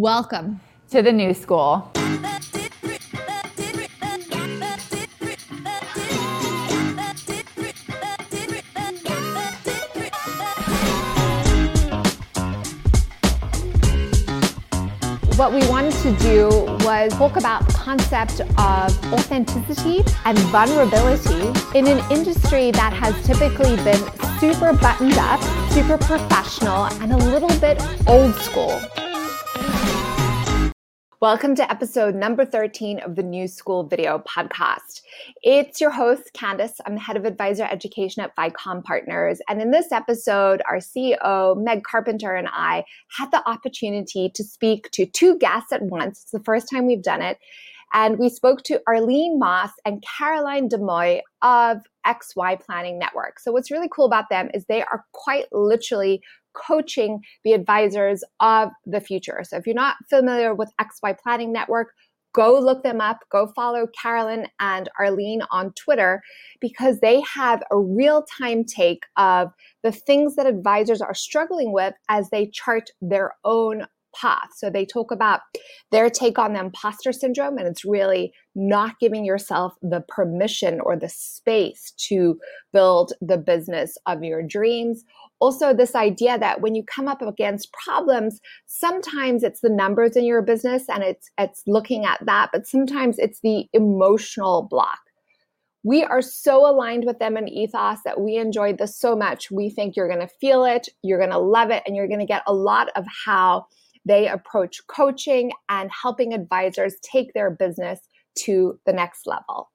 Welcome to the new school. what we wanted to do was talk about the concept of authenticity and vulnerability in an industry that has typically been super buttoned up, super professional, and a little bit old school. Welcome to episode number 13 of the New School Video Podcast. It's your host, Candice. I'm the head of advisor education at Vicom Partners. And in this episode, our CEO, Meg Carpenter, and I had the opportunity to speak to two guests at once. It's the first time we've done it. And we spoke to Arlene Moss and Caroline Dalle-Mole of XY Planning Network. So, what's really cool about them is they are quite literally coaching the advisors of the future. So if you're not familiar with XY Planning Network, go look them up. Go follow Carolyn and Arlene on Twitter because they have a real time take of the things that advisors are struggling with as they chart their own path. So they talk about their take on the imposter syndrome, and it's really not giving yourself the permission or the space to build the business of your dreams. Also, this idea that when you come up against problems, sometimes it's the numbers in your business and it's it's looking at that, but sometimes it's the emotional block. We are so aligned with them in ethos that we enjoyed this so much. We think you're going to feel it, you're going to love it, and you're going to get a lot of how they approach coaching and helping advisors take their business to the next level.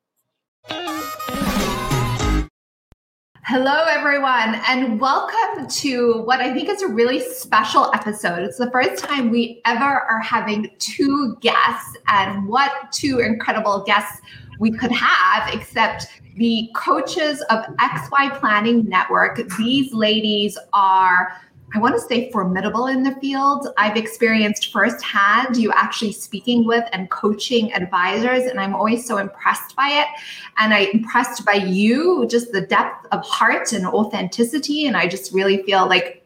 Hello, everyone, and welcome to what I think is a really special episode. It's the first time we ever are having two guests, and what two incredible guests we could have, except the coaches of XY Planning Network. These ladies are I want to say formidable in the field. I've experienced firsthand you actually speaking with and coaching advisors, and I'm always so impressed by it. And I'm impressed by you, just the depth of heart and authenticity. And I just really feel like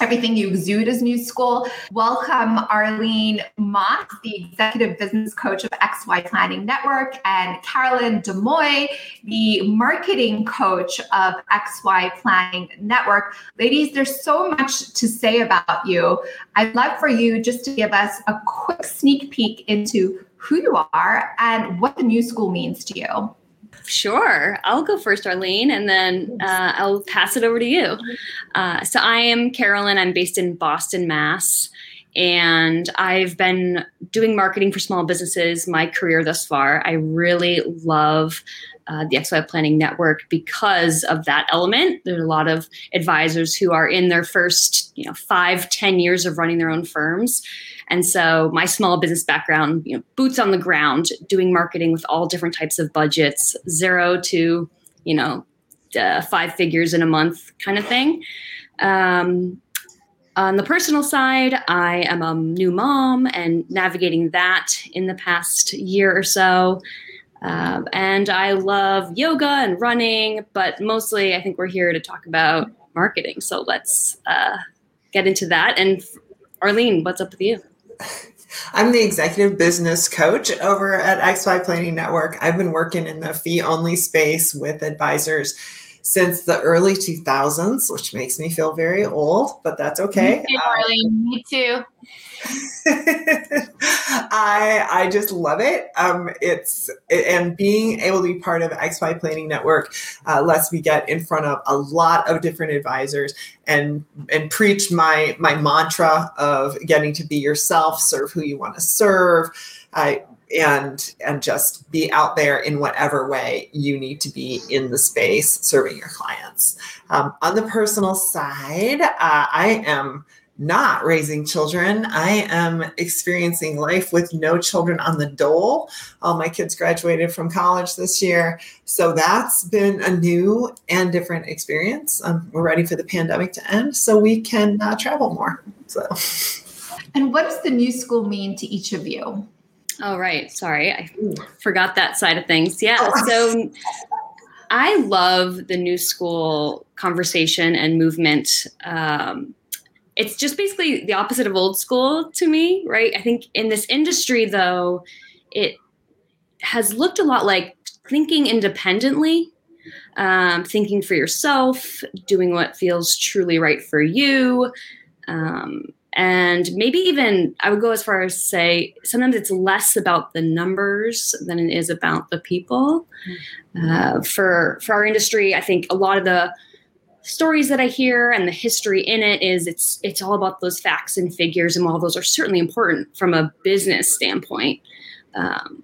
everything you exude is new school. Welcome, Arlene Moss, the executive business coach of XY Planning Network, and Carolyn Dalle-Mole, the marketing coach of XY Planning Network. Ladies, there's so much to say about you. I'd love for you just to give us a quick sneak peek into who you are and what the new school means to you. Sure. I'll go first, Arlene, and then uh, I'll pass it over to you. Uh, so, I am Carolyn. I'm based in Boston, Mass. And I've been doing marketing for small businesses my career thus far. I really love uh, the XY Planning Network because of that element. There are a lot of advisors who are in their first, you know, five, ten years of running their own firms. And so my small business background, you know, boots on the ground, doing marketing with all different types of budgets, zero to, you know, uh, five figures in a month kind of thing. Um, on the personal side, I am a new mom and navigating that in the past year or so. Um, and I love yoga and running, but mostly I think we're here to talk about marketing. So let's uh, get into that. And Arlene, what's up with you? I'm the executive business coach over at XY Planning Network. I've been working in the fee only space with advisors since the early 2000s, which makes me feel very old, but that's okay. Me too, um, Me too. I I just love it. Um, it's and being able to be part of XY Planning Network uh, lets me get in front of a lot of different advisors and and preach my my mantra of getting to be yourself, serve who you want to serve. I and and just be out there in whatever way you need to be in the space serving your clients. Um, on the personal side, uh, I am not raising children. I am experiencing life with no children on the dole. All my kids graduated from college this year. So that's been a new and different experience. Um, we're ready for the pandemic to end so we can uh, travel more. So. And what does the new school mean to each of you? Oh, right. Sorry. I forgot that side of things. Yeah. Oh. So I love the new school conversation and movement. Um, it's just basically the opposite of old school to me, right? I think in this industry, though, it has looked a lot like thinking independently, um, thinking for yourself, doing what feels truly right for you. Um, and maybe even I would go as far as say sometimes it's less about the numbers than it is about the people. Mm-hmm. Uh, for for our industry, I think a lot of the stories that I hear and the history in it is it's it's all about those facts and figures, and while those are certainly important from a business standpoint, um,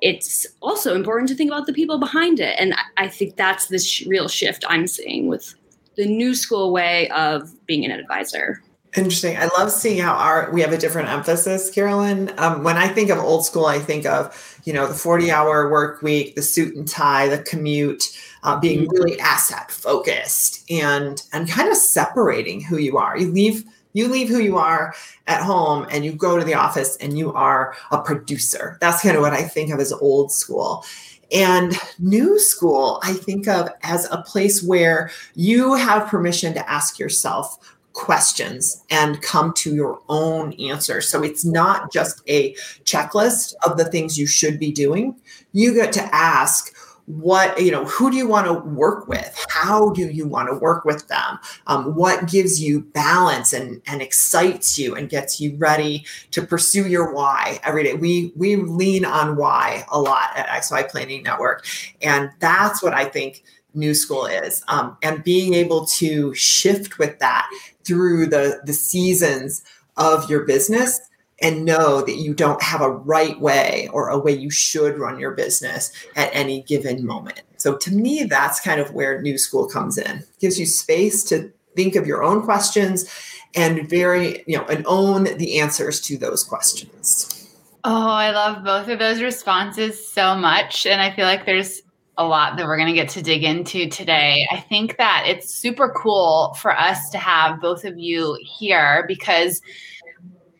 it's also important to think about the people behind it, and I, I think that's the sh- real shift I'm seeing with the new school way of being an advisor. Interesting. I love seeing how our we have a different emphasis, Carolyn. Um, when I think of old school, I think of you know the forty hour work week, the suit and tie, the commute, uh, being mm-hmm. really asset focused, and and kind of separating who you are. You leave you leave who you are at home, and you go to the office, and you are a producer. That's kind of what I think of as old school. And new school, I think of as a place where you have permission to ask yourself questions and come to your own answer. So it's not just a checklist of the things you should be doing. You get to ask, what you know who do you want to work with how do you want to work with them um, what gives you balance and and excites you and gets you ready to pursue your why every day we we lean on why a lot at xy planning network and that's what i think new school is um, and being able to shift with that through the the seasons of your business and know that you don't have a right way or a way you should run your business at any given moment. So to me that's kind of where new school comes in. It gives you space to think of your own questions and very, you know, and own the answers to those questions. Oh, I love both of those responses so much and I feel like there's a lot that we're going to get to dig into today. I think that it's super cool for us to have both of you here because,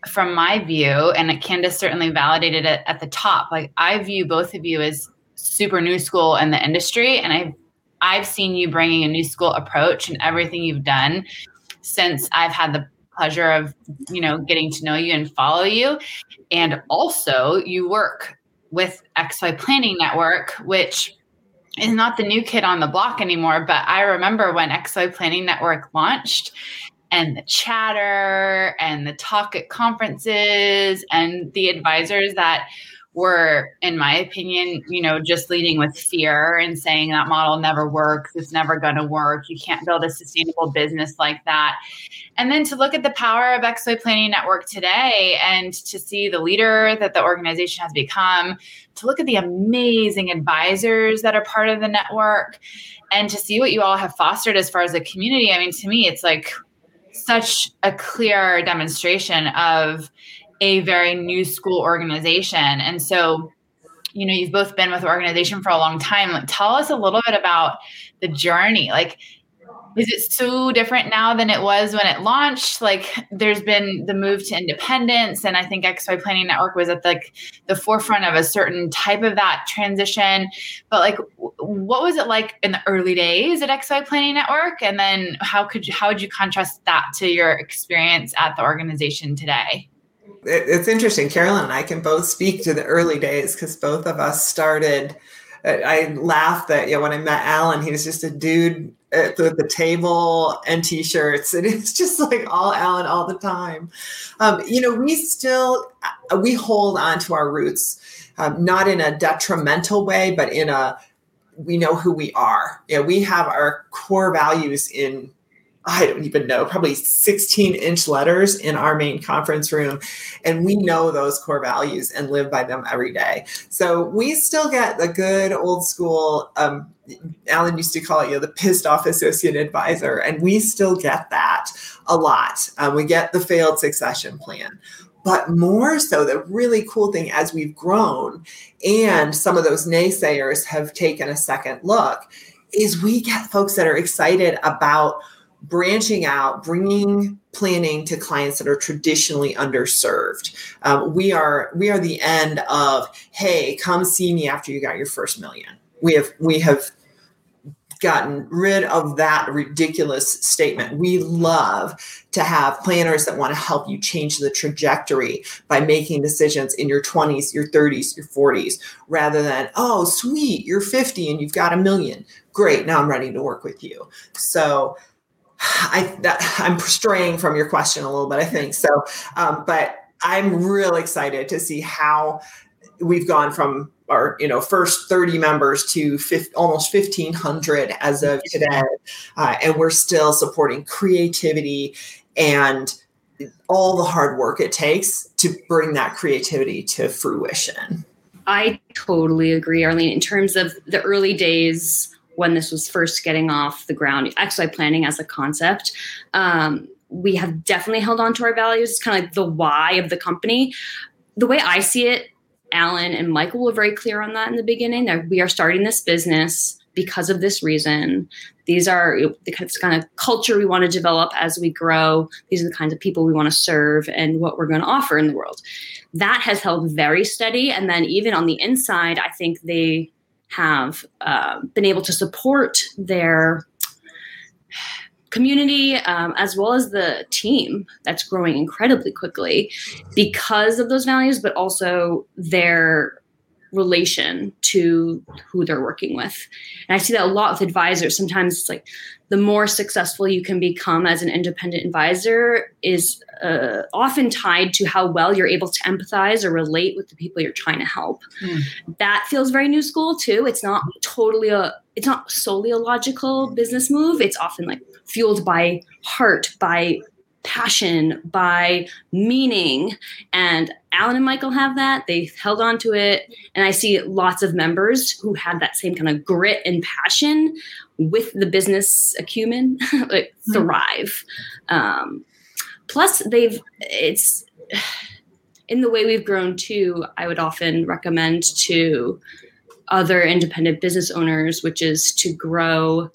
from my view, and Candace certainly validated it at the top, like I view both of you as super new school in the industry. And I've, I've seen you bringing a new school approach and everything you've done since I've had the pleasure of, you know, getting to know you and follow you. And also, you work with XY Planning Network, which is not the new kid on the block anymore. But I remember when XY Planning Network launched and the chatter and the talk at conferences and the advisors that were, in my opinion, you know, just leading with fear and saying that model never works, it's never going to work, you can't build a sustainable business like that. And then to look at the power of XY Planning Network today and to see the leader that the organization has become, to look at the amazing advisors that are part of the network, and to see what you all have fostered as far as a community. I mean, to me, it's like such a clear demonstration of a very new school organization. And so, you know, you've both been with the organization for a long time. Like, tell us a little bit about the journey. Like, is it so different now than it was when it launched like there's been the move to independence and i think xy planning network was at like the forefront of a certain type of that transition but like what was it like in the early days at xy planning network and then how could you how would you contrast that to your experience at the organization today it's interesting. Carolyn and I can both speak to the early days because both of us started. I laughed that you know, when I met Alan, he was just a dude at the, the table and t-shirts, and it's just like all Alan all the time. Um, you know, we still we hold on to our roots, um, not in a detrimental way, but in a we know who we are. Yeah, you know, we have our core values in I don't even know, probably 16 inch letters in our main conference room. And we know those core values and live by them every day. So we still get the good old school, um, Alan used to call it, you know, the pissed off associate advisor. And we still get that a lot. Um, we get the failed succession plan. But more so, the really cool thing as we've grown and some of those naysayers have taken a second look is we get folks that are excited about branching out, bringing planning to clients that are traditionally underserved. Um, we are we are the end of hey, come see me after you got your first million. We have we have gotten rid of that ridiculous statement. We love to have planners that want to help you change the trajectory by making decisions in your 20s, your 30s, your 40s, rather than, oh, sweet, you're 50 and you've got a million. Great, now I'm ready to work with you. So I that I'm straying from your question a little bit, I think. So, um, but I'm real excited to see how we've gone from our you know first 30 members to 50, almost 1500 as of today uh, and we're still supporting creativity and all the hard work it takes to bring that creativity to fruition i totally agree arlene in terms of the early days when this was first getting off the ground XY planning as a concept um, we have definitely held on to our values it's kind of like the why of the company the way i see it Alan and Michael were very clear on that in the beginning that we are starting this business because of this reason. These are the kind of culture we want to develop as we grow. These are the kinds of people we want to serve and what we're going to offer in the world. That has held very steady. And then, even on the inside, I think they have uh, been able to support their community um, as well as the team that's growing incredibly quickly because of those values, but also their relation to who they're working with. And I see that a lot with advisors. Sometimes it's like the more successful you can become as an independent advisor is uh, often tied to how well you're able to empathize or relate with the people you're trying to help. Mm. That feels very new school too. It's not totally a it's not solely a logical business move. It's often like fueled by heart, by passion, by meaning. And Alan and Michael have that. They held on to it. And I see lots of members who have that same kind of grit and passion with the business acumen like mm-hmm. thrive. Um, plus, they've, it's, in the way we've grown too, I would often recommend to other independent business owners, which is to grow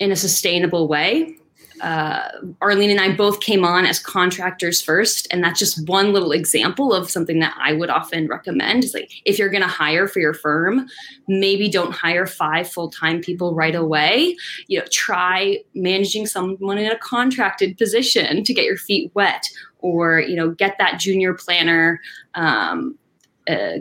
in a sustainable way. Uh, Arlene and I both came on as contractors first, and that's just one little example of something that I would often recommend. Like if you're going to hire for your firm, maybe don't hire five full time people right away. You know, try managing someone in a contracted position to get your feet wet, or you know, get that junior planner. Um, uh,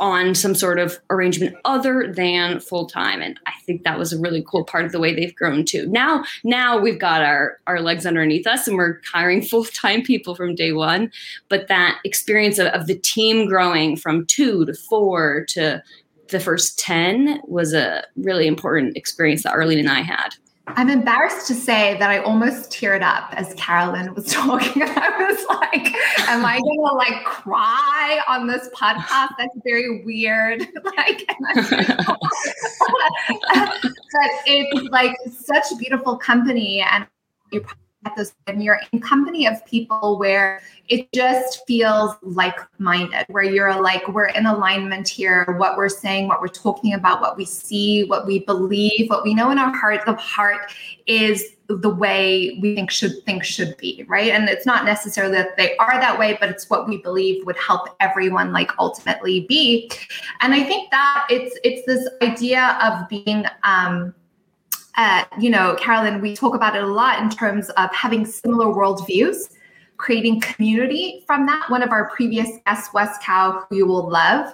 on some sort of arrangement other than full time and i think that was a really cool part of the way they've grown too. Now now we've got our our legs underneath us and we're hiring full time people from day one. But that experience of, of the team growing from two to four to the first 10 was a really important experience that arlene and i had I'm embarrassed to say that I almost teared up as Carolyn was talking. I was like, am I gonna like cry on this podcast? That's very weird. like oh. but it's like such beautiful company and you at this and you're in company of people where it just feels like-minded where you're like we're in alignment here what we're saying what we're talking about what we see what we believe what we know in our heart of heart is the way we think should think should be right? And it's not necessarily that they are that way but it's what we believe would help everyone like ultimately be. And i think that it's it's this idea of being um uh, you know, Carolyn, we talk about it a lot in terms of having similar worldviews, creating community from that. One of our previous guests, Wes Kao, who you will love,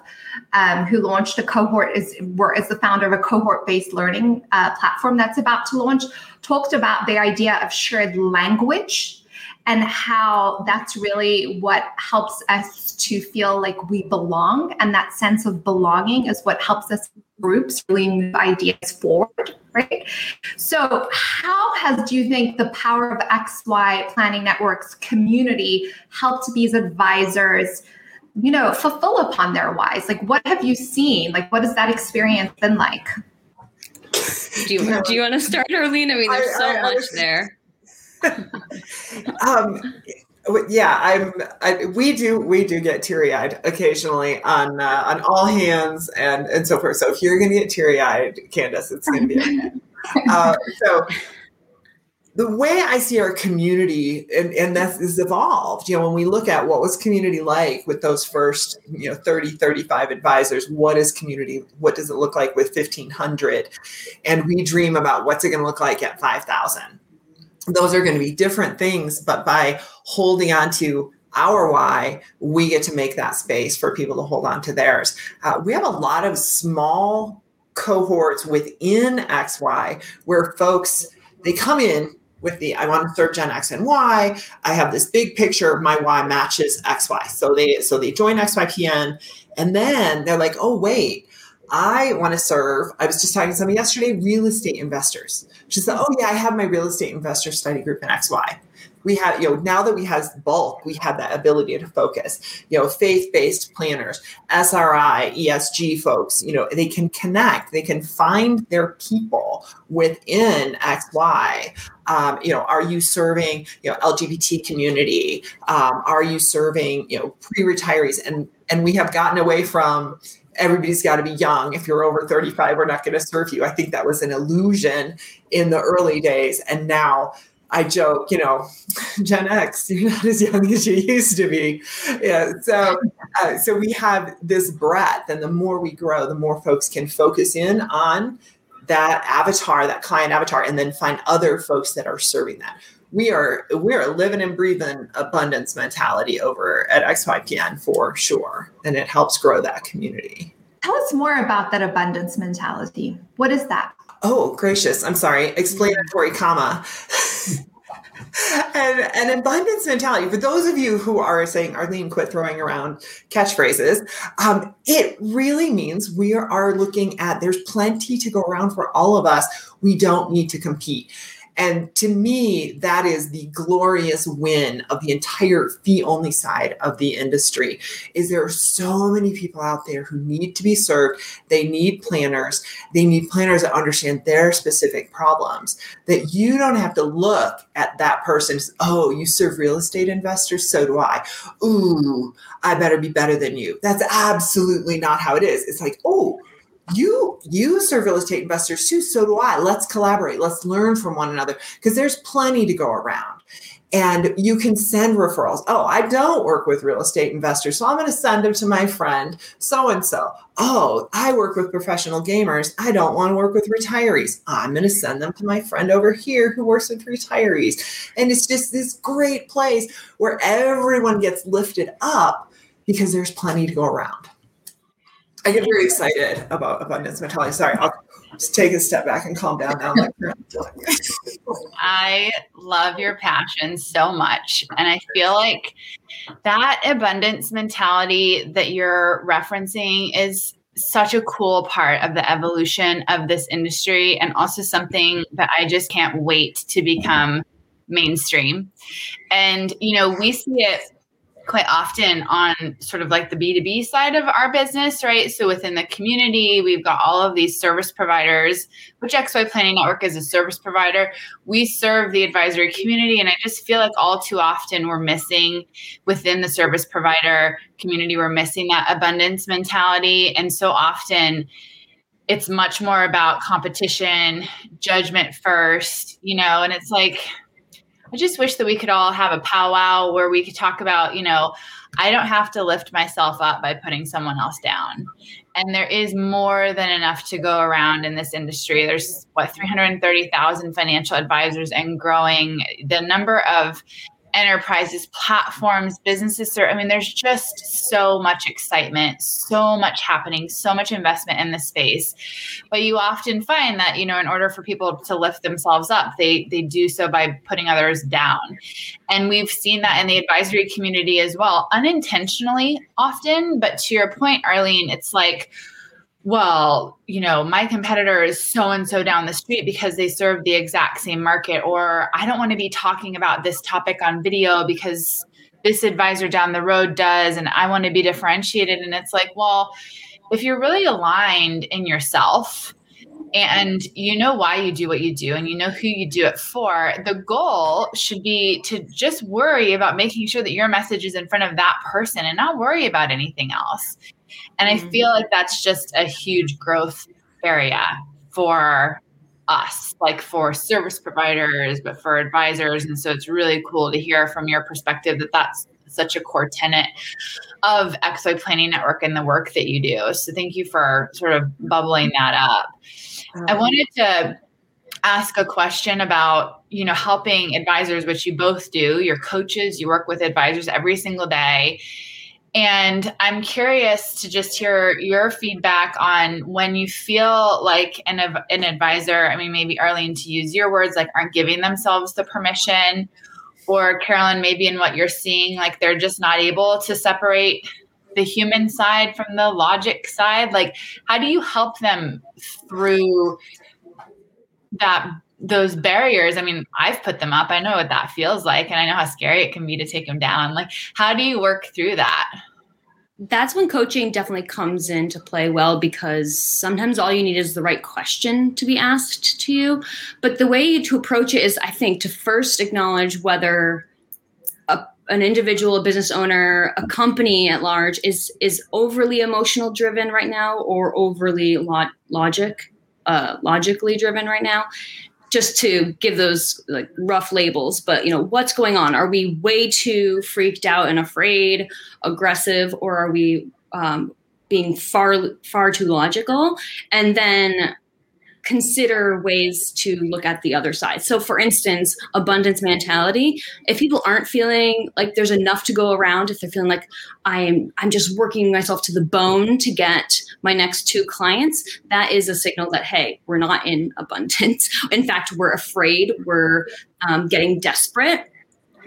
um, who launched a cohort, is, is the founder of a cohort based learning uh, platform that's about to launch, talked about the idea of shared language and how that's really what helps us to feel like we belong. And that sense of belonging is what helps us groups really move ideas forward, right? So, how has do you think the power of XY Planning Network's community helped these advisors? you know fulfill upon their whys? Like what have you seen? Like what has that experience been like? Do you, do you want to start arlene i mean there's I, so I, much I, there. Um, yeah, I'm. I, we do we do get teary eyed occasionally on uh, on all hands and and so forth. So if you're going to get teary eyed, Candace, it's going to be okay. uh, so the way I see our community, and, and that is evolved, you know, when we look at what was community like with those first, you know, 30, 35 advisors, what is community? What does it look like with 1500? And we dream about what's it going to look like at 5000. Those are going to be different things, but by holding on to our why, we get to make that space for people to hold on to theirs. Uh, we have a lot of small cohorts within XY where folks they come in with the I want to serve Gen X and Y. I have this big picture. My Y matches XY. So they so they join XYPN, and then they're like, oh wait, I want to serve. I was just talking to somebody yesterday, real estate investors. She said, oh yeah, I have my real estate investor study group in XY we have you know now that we have bulk we have that ability to focus you know faith-based planners sri esg folks you know they can connect they can find their people within xy um, you know are you serving you know lgbt community um, are you serving you know pre-retirees and and we have gotten away from everybody's got to be young. If you're over 35, we're not going to serve you. I think that was an illusion in the early days. And now I joke, you know, Gen X, you're not as young as you used to be. Yeah. So, uh, so we have this breadth, and the more we grow, the more folks can focus in on that avatar, that client avatar, and then find other folks that are serving that. We are we are living and breathing abundance mentality over at XYPN for sure, and it helps grow that community. Tell us more about that abundance mentality. What is that? Oh, gracious. I'm sorry. Explanatory comma. and an abundance mentality. For those of you who are saying, Arlene, quit throwing around catchphrases, um, it really means we are, are looking at there's plenty to go around for all of us. We don't need to compete. And to me, that is the glorious win of the entire fee only side of the industry is there are so many people out there who need to be served. They need planners. They need planners that understand their specific problems that you don't have to look at that person. Oh, you serve real estate investors. So do I. Ooh, I better be better than you. That's absolutely not how it is. It's like, oh, you you serve real estate investors too so do i. Let's collaborate. Let's learn from one another because there's plenty to go around. And you can send referrals. Oh i don't work with real estate investors so i'm going to send them to my friend so and so oh i work with professional gamers. I don't want to work with retirees. I'm going to send them to my friend over here who works with retirees. And it's just this great place where everyone gets lifted up because there's plenty to go around I get very excited about abundance mentality. Sorry, I'll take a step back and calm down now. I love your passion so much. And I feel like that abundance mentality that you're referencing is such a cool part of the evolution of this industry and also something that I just can't wait to become mainstream. And, you know, we see it quite often on sort of like the B2B side of our business, right? So within the community, we've got all of these service providers, which XY Planning Network is a service provider. We serve the advisory community. And I just feel like all too often we're missing within the service provider community, we're missing that abundance mentality. And so often, it's much more about competition, judgment first, you know, and it's like I just wish that we could all have a powwow where we could talk about, you know, I don't have to lift myself up by putting someone else down. And there is more than enough to go around in this industry. There's what 330,000 financial advisors and growing. The number of enterprises, platforms, businesses. I mean, there's just so much excitement, so much happening, so much investment in the space. But you often find that, you know, in order for people to lift themselves up, they they do so by putting others down. And we've seen that in the advisory community as well, unintentionally often. But to your point, Arlene, it's like, well, you know, my competitor is so and so down the street because they serve the exact same market, or I don't want to be talking about this topic on video because this advisor down the road does, and I want to be differentiated. And it's like, well, if you're really aligned in yourself and you know why you do what you do and you know who you do it for, the goal should be to just worry about making sure that your message is in front of that person and not worry about anything else. And I feel mm-hmm. like that's just a huge growth area for us, like for service providers, but for advisors. And so it's really cool to hear from your perspective that that's such a core tenet of XY Planning Network and the work that you do. So thank you for sort of bubbling that up. I um, wanted to ask a question about you know helping advisors which you both do you're coaches you work with advisors every single day and I'm curious to just hear your feedback on when you feel like an, an advisor, I mean, maybe Arlene, to use your words, like aren't giving themselves the permission, or Carolyn, maybe in what you're seeing, like they're just not able to separate the human side from the logic side. Like, how do you help them through that those barriers i mean i've put them up. I know what that feels like and i know how scary it can be to take them down. Like how do you work through that? That's when coaching definitely comes into play well because sometimes all you need is the right question to be asked to you. But the way to approach it is i think to first acknowledge whether a, an individual a business owner a company at large is is overly emotional driven right now or overly lo- logic uh, logically driven right now just to give those like rough labels but you know what's going on? Are we way too freaked out and afraid aggressive or are we um, being far far too logical? And then consider ways to look at the other side. So, for instance, abundance mentality. If people aren't feeling like there's enough to go around, if they're feeling like I'm I'm just working myself to the bone to get my next two clients, that is a signal that hey, we're not in abundance. In fact, we're afraid. We're um, getting desperate.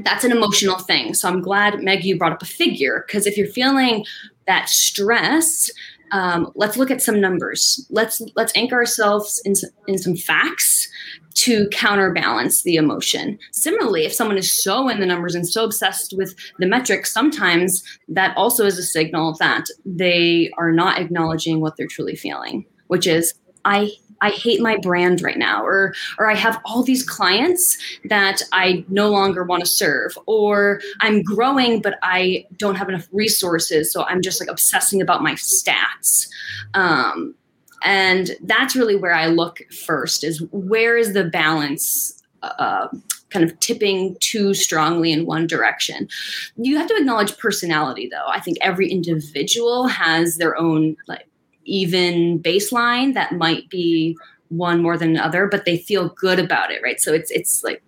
That's an emotional thing. So I'm glad Meg you brought up a figure because if you're feeling that stress um, let's look at some numbers. Let's let's anchor ourselves in, in some facts to counterbalance the emotion. Similarly, if someone is so in the numbers and so obsessed with the metrics, sometimes that also is a signal that they are not acknowledging what they're truly feeling, which is I I hate my brand right now, or or I have all these clients that I no longer want to serve, or I'm growing but I don't have enough resources, so I'm just like obsessing about my stats. Um, and that's really where I look first: is where is the balance? Uh, kind of tipping too strongly in one direction. You have to acknowledge personality, though. I think every individual has their own like even baseline that might be one more than another, but they feel good about it, right? So it's it's like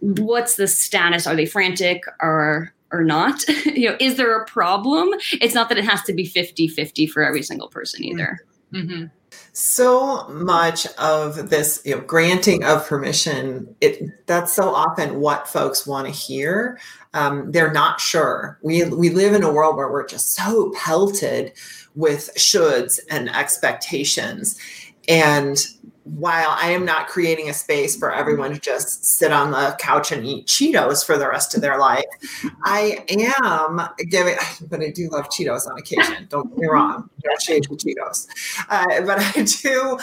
what's the status? Are they frantic or or not? you know, is there a problem? It's not that it has to be 50-50 for every single person either. Mm-hmm. So much of this, you know, granting of permission, it that's so often what folks want to hear. Um, they're not sure. We we live in a world where we're just so pelted with shoulds and expectations. And while I am not creating a space for everyone to just sit on the couch and eat Cheetos for the rest of their life, I am giving, but I do love Cheetos on occasion. Don't get me wrong. Don't shade the Cheetos. Uh, but I do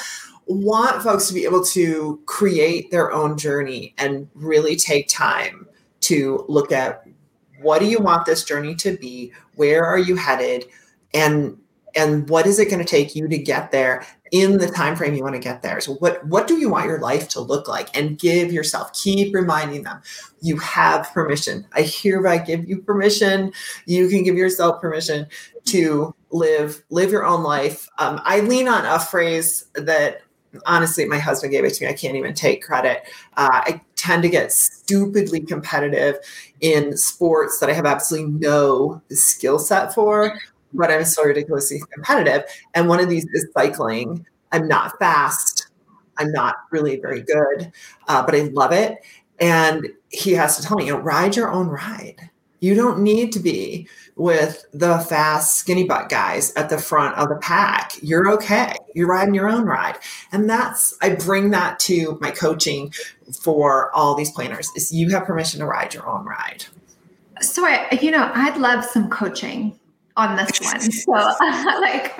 want folks to be able to create their own journey and really take time to look at what do you want this journey to be? Where are you headed? And and what is it going to take you to get there in the time frame you want to get there? So what what do you want your life to look like? And give yourself keep reminding them you have permission. I hereby give you permission. You can give yourself permission to live live your own life. Um, i lean on a phrase that honestly my husband gave it to me i can't even take credit. Uh, i tend to get stupidly competitive in sports that i have absolutely no skill set for but I'm so ridiculously competitive. And one of these is cycling. I'm not fast. I'm not really very good, uh, but I love it. And he has to tell me, you know, ride your own ride. You don't need to be with the fast skinny butt guys at the front of the pack. You're okay. You're riding your own ride. And that's I bring that to my coaching for all these planners is you have permission to ride your own ride. So I, you know, I'd love some coaching on this one. So like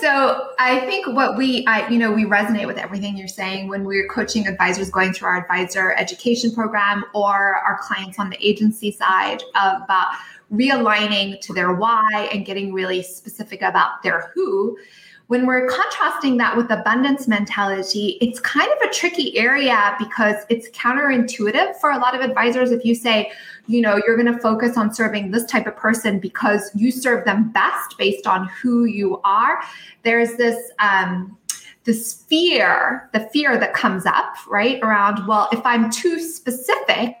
so I think what we I you know we resonate with everything you're saying when we're coaching advisors going through our advisor education program or our clients on the agency side about realigning to their why and getting really specific about their who when we're contrasting that with abundance mentality, it's kind of a tricky area because it's counterintuitive for a lot of advisors. If you say, you know, you're going to focus on serving this type of person because you serve them best based on who you are, there's this, um, this fear, the fear that comes up, right? Around, well, if I'm too specific,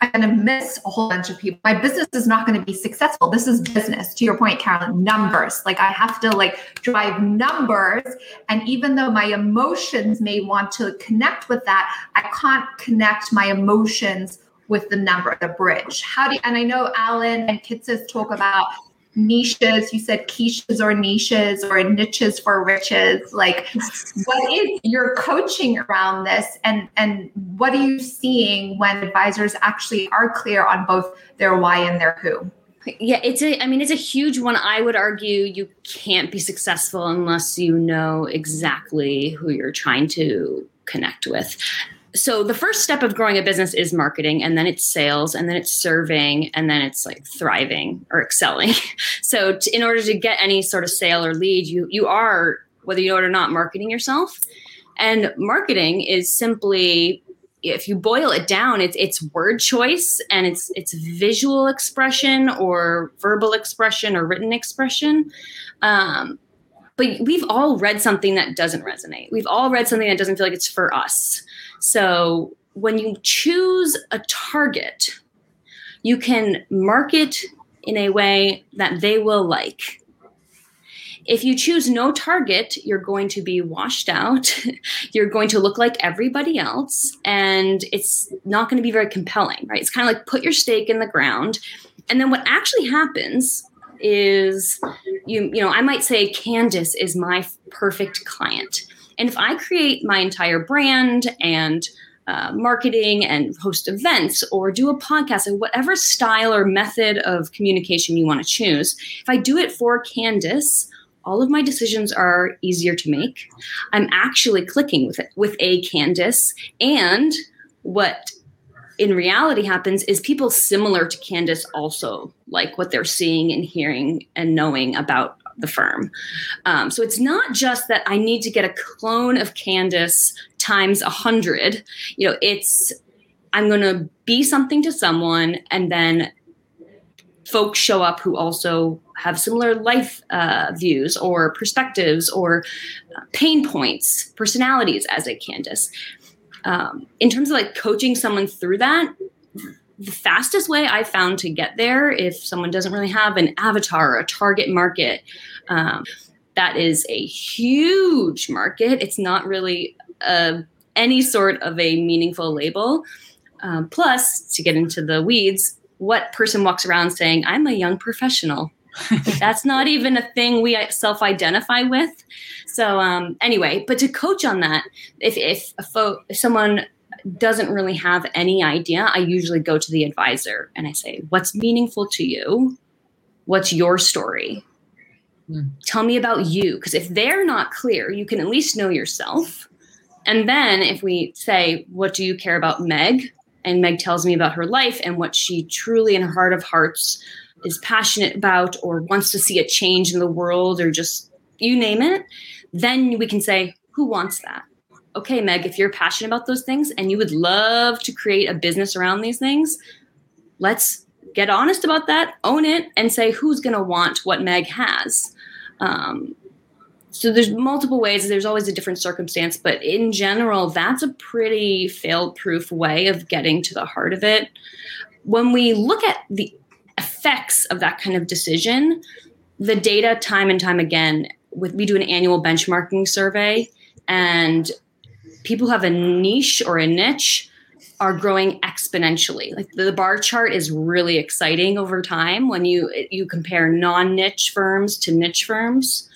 I'm going to miss a whole bunch of people. My business is not going to be successful. This is business. To your point, Carolyn, numbers. Like I have to like drive numbers. And even though my emotions may want to connect with that, I can't connect my emotions with the number, the bridge. How do you, and I know Alan and Kitces talk about niches. You said quiches or niches or niches for riches. Like what is your coaching around this? And and what are you seeing when advisors actually are clear on both their why and their who? Yeah it's a i mean it's a huge one. I would argue you can't be successful unless you know exactly who you're trying to connect with so the first step of growing a business is marketing and then it's sales and then it's serving and then it's like thriving or excelling. So to, in order to get any sort of sale or lead you you are whether you know it or not marketing yourself. And marketing is simply if you boil it down it's it's word choice and it's it's visual expression or verbal expression or written expression. Um, but we've all read something that doesn't resonate. We've all read something that doesn't feel like it's for us so when you choose a target, you can market in a way that they will like. If you choose no target, you're going to be washed out. you're going to look like everybody else, and it's not going to be very compelling, right? It's kind of like put your stake in the ground. And then what actually happens is you you know i might say candace is my perfect client and if I create my entire brand and uh, marketing and host events or do a podcast or whatever style or method of communication you want to choose, if I do it for Candace, all of my decisions are easier to make. I'm actually clicking with it with a Candace. And what in reality happens is people similar to Candace also like what they're seeing and hearing and knowing about the firm. Um, so it's not just that I need to get a clone of Candace times a hundred. You know, it's I'm going to be something to someone, and then folks show up who also have similar life uh, views or perspectives or uh, pain points, personalities as a Candace. Um, in terms of like coaching someone through that, the fastest way I found to get there, if someone doesn't really have an avatar or a target market, um, that is a huge market. It's not really uh, any sort of a meaningful label. Um, plus, to get into the weeds, what person walks around saying, I'm a young professional? That's not even a thing we self identify with. So, um, anyway, but to coach on that, if, if, a fo- if someone doesn't really have any idea, I usually go to the advisor and I say, What's meaningful to you? What's your story? Mm. Tell me about you. Because if they're not clear, you can at least know yourself. And then if we say, What do you care about Meg? And Meg tells me about her life and what she truly, in her heart of hearts, is passionate about or wants to see a change in the world or just you name it, then we can say, Who wants that? Okay, Meg, if you're passionate about those things and you would love to create a business around these things, let's get honest about that, own it, and say who's going to want what Meg has. Um, so there's multiple ways. There's always a different circumstance, but in general, that's a pretty fail-proof way of getting to the heart of it. When we look at the effects of that kind of decision, the data, time and time again, with we do an annual benchmarking survey, and people who have a niche or a niche are growing exponentially. Like the bar chart is really exciting over time when you you compare non-niche firms to niche firms.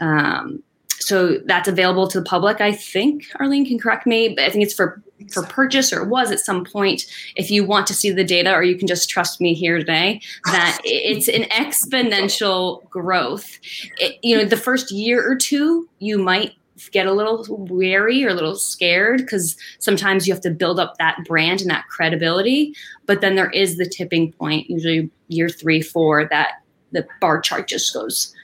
Um, so that's available to the public. I think Arlene can correct me, but I think it's for for purchase or it was at some point. If you want to see the data, or you can just trust me here today, that it's an exponential growth. It, you know, the first year or two, you might get a little wary or a little scared because sometimes you have to build up that brand and that credibility. But then there is the tipping point, usually year three, four, that the bar chart just goes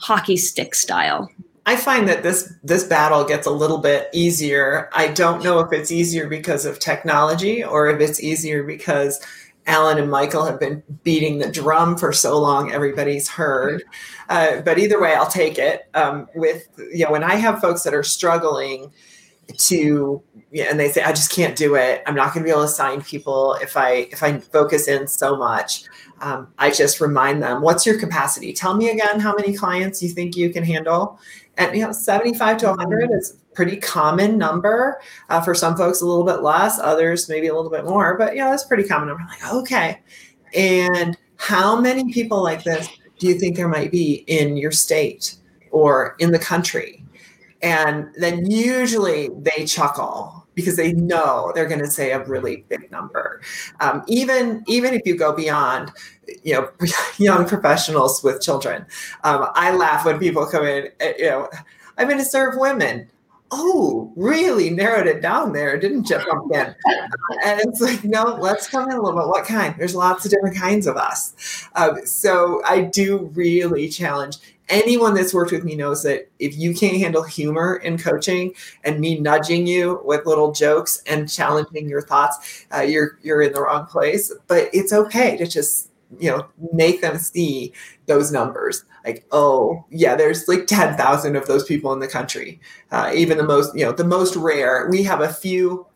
hockey stick style. I find that this this battle gets a little bit easier. I don't know if it's easier because of technology or if it's easier because Alan and Michael have been beating the drum for so long, everybody's heard. Uh, but either way, I'll take it. Um, with you know, when I have folks that are struggling to, and they say, "I just can't do it. I'm not going to be able to sign people if I if I focus in so much." Um, I just remind them, "What's your capacity? Tell me again how many clients you think you can handle." And you know, 75 to 100 is pretty common number uh, for some folks a little bit less others maybe a little bit more but yeah that's pretty common number. Like okay. And how many people like this do you think there might be in your state or in the country? And then usually they chuckle because they know they're going to say a really big number. Um, even even if you go beyond you know young professionals with children um, i laugh when people come in eh, you know i'm going to serve women oh, really narrowed it down there, didn't you, pumpkin? and it's like, no, let's come in a little bit. What kind? There's lots of different kinds of us. Um, so I do really challenge anyone that's worked with me knows that if you can't handle humor in coaching and me nudging you with little jokes and challenging your thoughts, uh, you're you're in the wrong place. But it's okay to just you know make them see those numbers. Like oh yeah there's like 10,000 of those people in the country. Uh, even the most you know the most rare. We have a few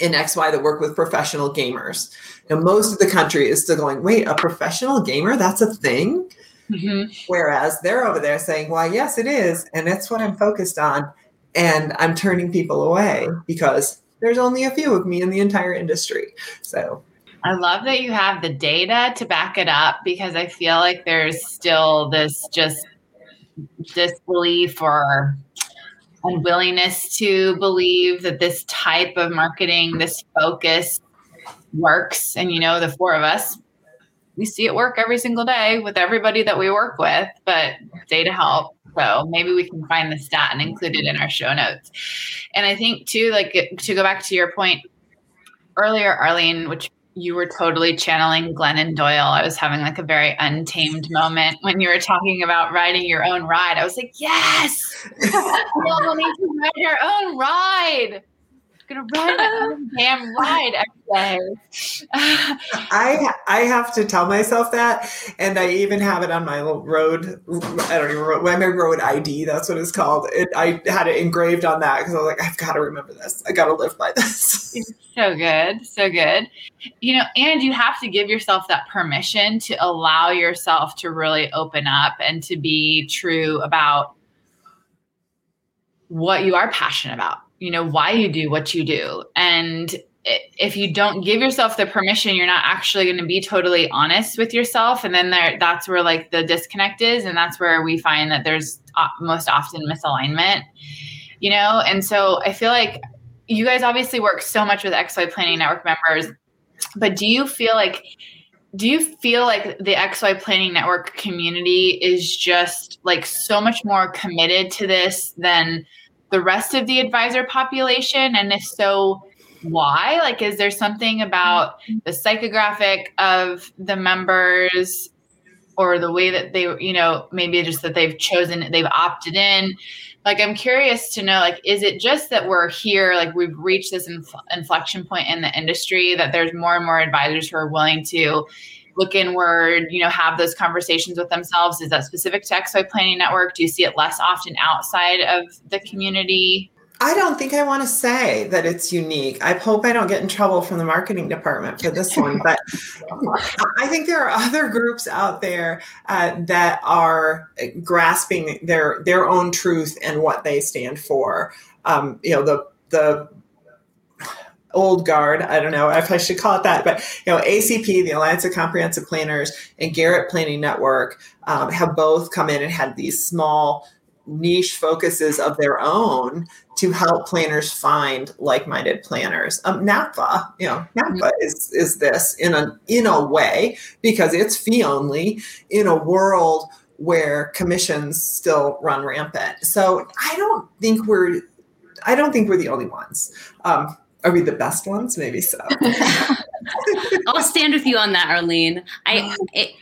in xy that work with professional gamers. And most of the country is still going wait a professional gamer? That's a thing? Mm-hmm. whereas they're over there saying why yes it is and that's what i'm focused on and i'm turning people away because there's only a few of me in the entire industry. So I love that you have the data to back it up because I feel like there's still this just disbelief or unwillingness to believe that this type of marketing, this focus works. And you know, the four of us, we see it work every single day with everybody that we work with, but data help. So maybe we can find the stat and include it in our show notes. And I think too, like to go back to your point earlier, Arlene, which you were totally channeling Glennon Doyle. I was having like a very untamed moment when you were talking about riding your own ride. I was like, yes, we all need to ride your own ride. I'm gonna ride my own damn ride every day. I I have to tell myself that, and I even have it on my road. I don't even remember my road ID. That's what it's called. It, I had it engraved on that because I was like, I've got to remember this. I got to live by this. so good, so good. You know, and you have to give yourself that permission to allow yourself to really open up and to be true about what you are passionate about. You know, why you do what you do, and if you don't give yourself the permission you're not actually going to be totally honest with yourself. And then there that's where like the disconnect is. And that's where we find that there's uh, most often misalignment you know? And so i feel like you guys obviously work so much with xy planning network members but do you feel like do you feel like the xy planning network community is just like so much more committed to this than the rest of the advisor population and if so why? Like, is there something about the psychographic of the members or the way that they, you know, maybe just that they've chosen, they've opted in? Like, I'm curious to know, like, is it just that we're here, like, we've reached this inf- inflection point in the industry that there's more and more advisors who are willing to look inward, you know, have those conversations with themselves? Is that specific to XY Planning Network? Do you see it less often outside of the community? I don't think I want to say that it's unique. I hope I don't get in trouble from the marketing department for this one, but I think there are other groups out there uh, that are grasping their their own truth and what they stand for. Um, you know, the the old guard. I don't know if I should call it that, but you know, ACP, the Alliance of Comprehensive Planners, and Garrett Planning Network um, have both come in and had these small niche focuses of their own to help planners find like-minded planners. Um, NAPFA, you know, NAPFA mm-hmm. is is this in a in a way because it's fee only in a world where commissions still run rampant. So I don't think we're I don't think we're the only ones. Um, are we the best ones? Maybe so. I'll stand with you on that, Arlene. I it,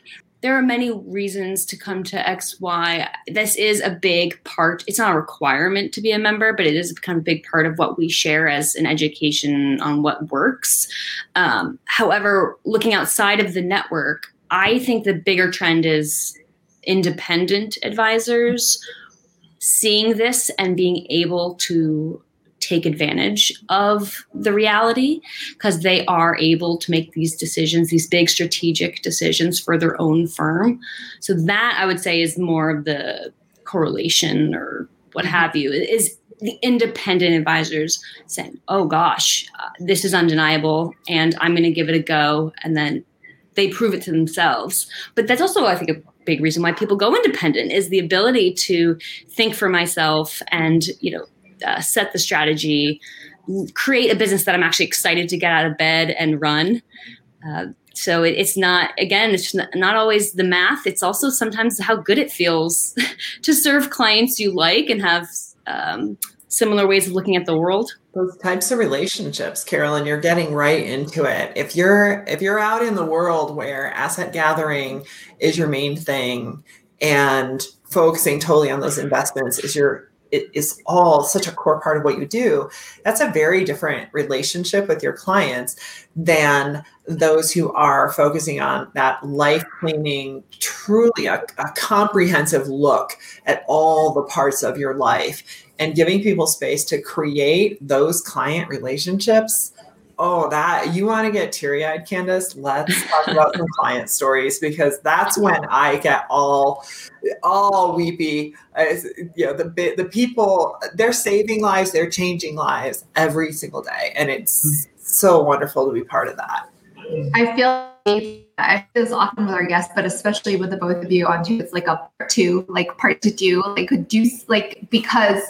there are many reasons to come to XY. This is a big part. It's not a requirement to be a member, but it is kind of a big part of what we share as an education on what works. Um, however, looking outside of the network, I think the bigger trend is independent advisors seeing this and being able to take advantage of the reality because they are able to make these decisions, these big strategic decisions for their own firm. So that I would say is more of the correlation or what mm-hmm. have you is the independent advisors saying, "Oh gosh, uh, this is undeniable, and I'm going to give it a go," and then they prove it to themselves. But that's also, I think, a big reason why people go independent is the ability to think for myself and you know uh, set the strategy, create a business that I'm actually excited to get out of bed and run. Uh, so it, it's not again it's not, always the math. It's also sometimes how good it feels to serve clients you like and have um, similar ways of looking at the world. Those types of relationships carolyn you're getting right into it. If you're if you're out in the world where asset gathering is your main thing and focusing totally on those investments is your it is all such a core part of what you do, that's a very different relationship with your clients than those who are focusing on that life planning, truly a, a comprehensive look at all the parts of your life and giving people space to create those client relationships Oh, that you want to get teary eyed, Candace? Let's talk about some client stories because that's when I get all, all weepy. You know, the the people they're saving lives, they're changing lives every single day, and it's so wonderful to be part of that. I feel I feel this often with our guests, but especially with the both of you on two. It's like a part two, like part to do, like could do like because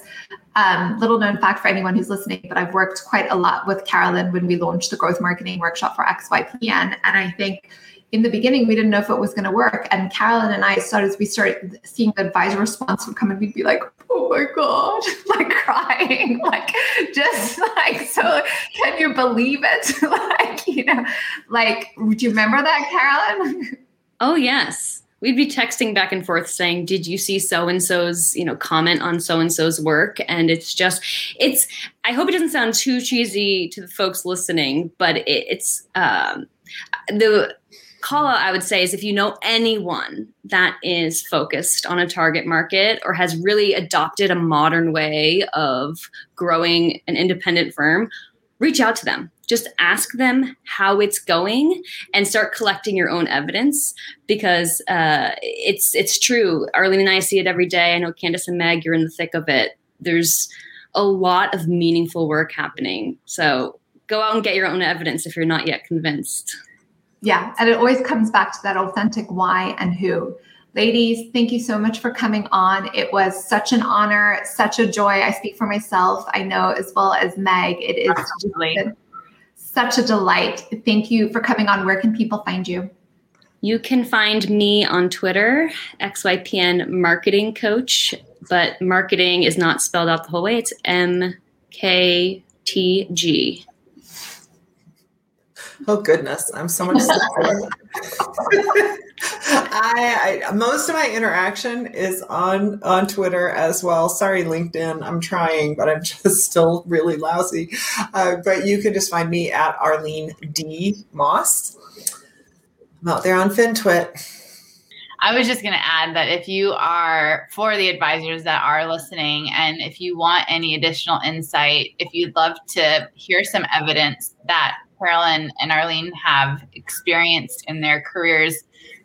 um, little known fact for anyone who's listening, but I've worked quite a lot with Carolyn when we launched the growth marketing workshop for XYPN. And I think in the beginning, we didn't know if it was going to work. And Carolyn and I started, we started seeing the advisor response would come and we'd be like, oh my God, like crying, like just like, so can you believe it? like, you know, like, do you remember that, Carolyn? Oh, yes we'd be texting back and forth saying did you see so and so's you know comment on so and so's work? And it's just it's i hope it doesn't sound too cheesy to the folks listening but it, it's um, the call out i would say is if you know anyone that is focused on a target market or has really adopted a modern way of growing an independent firm reach out to them just ask them how it's going and start collecting your own evidence because uh, it's it's true. Arlene and I see it every day. I know Candace and Meg, you're in the thick of it. There's a lot of meaningful work happening. So go out and get your own evidence if you're not yet convinced. Yeah, and it always comes back to that authentic why and who. Ladies, thank you so much for coming on. It was such an honor, such a joy. I speak for myself, I know, as well as Meg. It is Absolutely such a delight. Thank you for coming on. Where can people find you? You can find me on Twitter, XYPN Marketing Coach, but marketing is not spelled out the whole way. It's M K T G. Oh goodness, I'm so much. I, I, most of my interaction is on on Twitter as well. Sorry, LinkedIn. I'm trying, but I'm just still really lousy. Uh, but you can just find me at Arlene D Moss. I'm out there on FinTwit. I was just going to add that if you are for the advisors that are listening, and if you want any additional insight, if you'd love to hear some evidence that Carolyn and Arlene have experienced in their careers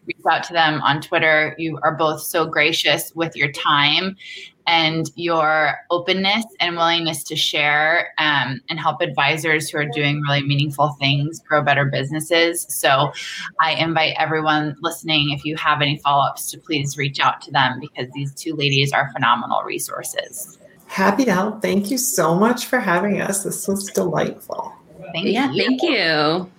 reach out to them on Twitter. You are both so gracious with your time and your openness and willingness to share um, and help advisors who are doing really meaningful things grow better businesses. So I invite everyone listening, if you have any follow ups, to please reach out to them because these two ladies are phenomenal resources. Happy to. Thank you so much for having us. This was delightful. Thank yeah, you. thank you.